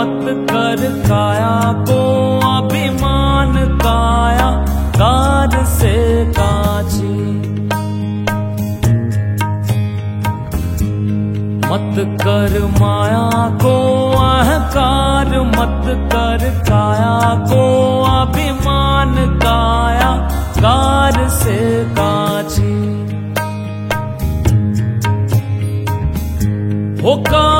मत कर काया को अभिमान काया कार से काची। मत कर माया को अहकार, मत कर काया को अभिमान काया कार से काची। वो कायागार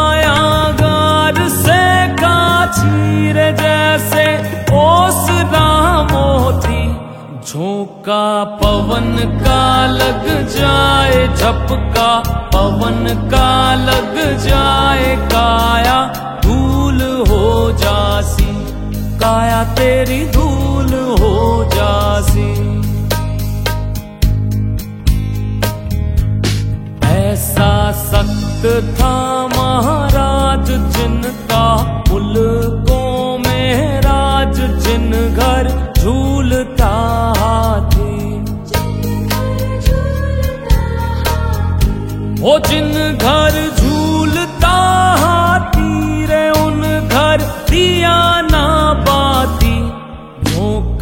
झोंका पवन का लग जाए, झपका पवन का लग जाए, काया धूल हो जासी, काया तेरी धूल हो जासी। ऐसा सख्त था वो जिन घर झूलता हाथी रे उन घर दिया ना बाती।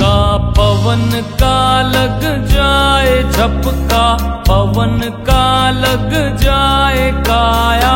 का पवन का लग जाए, झपका पवन का लग जाए, काया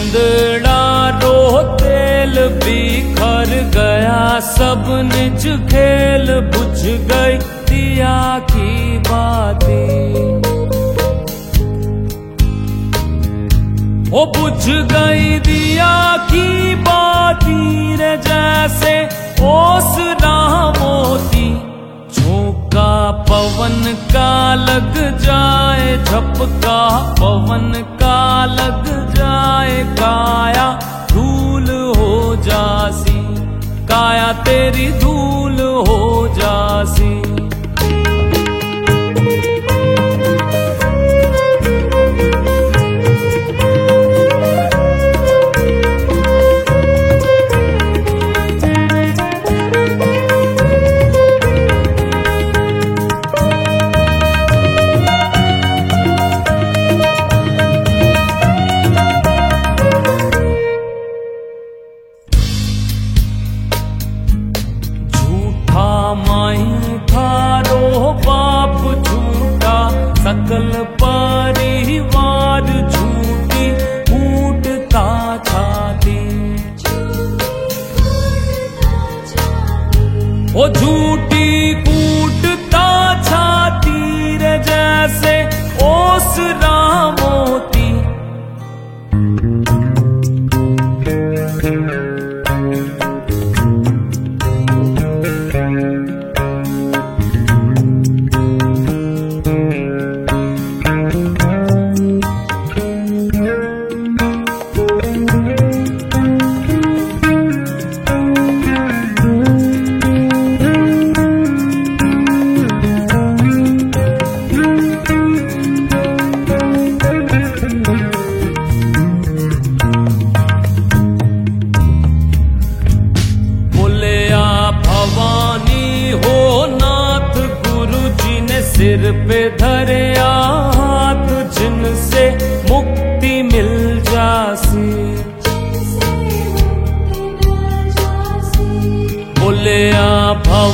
सिंदड़ा रो तेल बिखर गया, सब निज खेल बुझ गई दिया की बातें। वो बुझ गई दिया की बाती रे जैसे ओस मोती झोंका पवन का लग जाए, झपका पवन का लग जाए काया धूल हो जासी। काया तेरी धूल हो जासी। கல்ல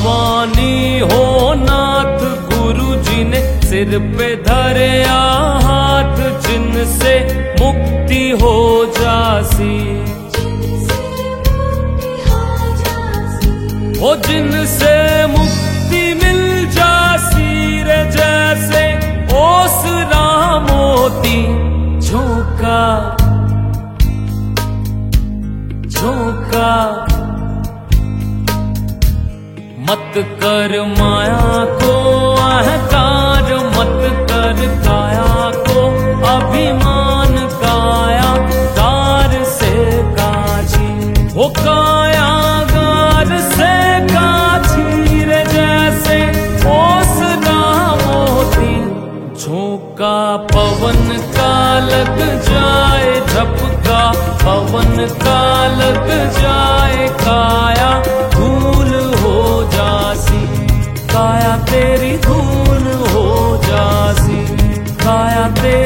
भवानी हो नाथ गुरु जी ने सिर पे धरे हाथ जिनसे मुक्ति हो जासी। वो जिनसे मत कर माया को, अहकार मत कर काया को, अभिमान काया कार से काजी हो काया गार से काजी रे जैसे ओसना मोती झोंका पवन का लग जाए, झपका पवन का लग जाए।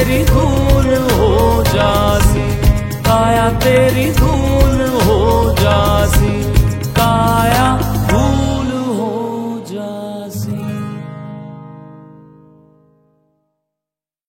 तेरी धूल हो जासी काया तेरी धूल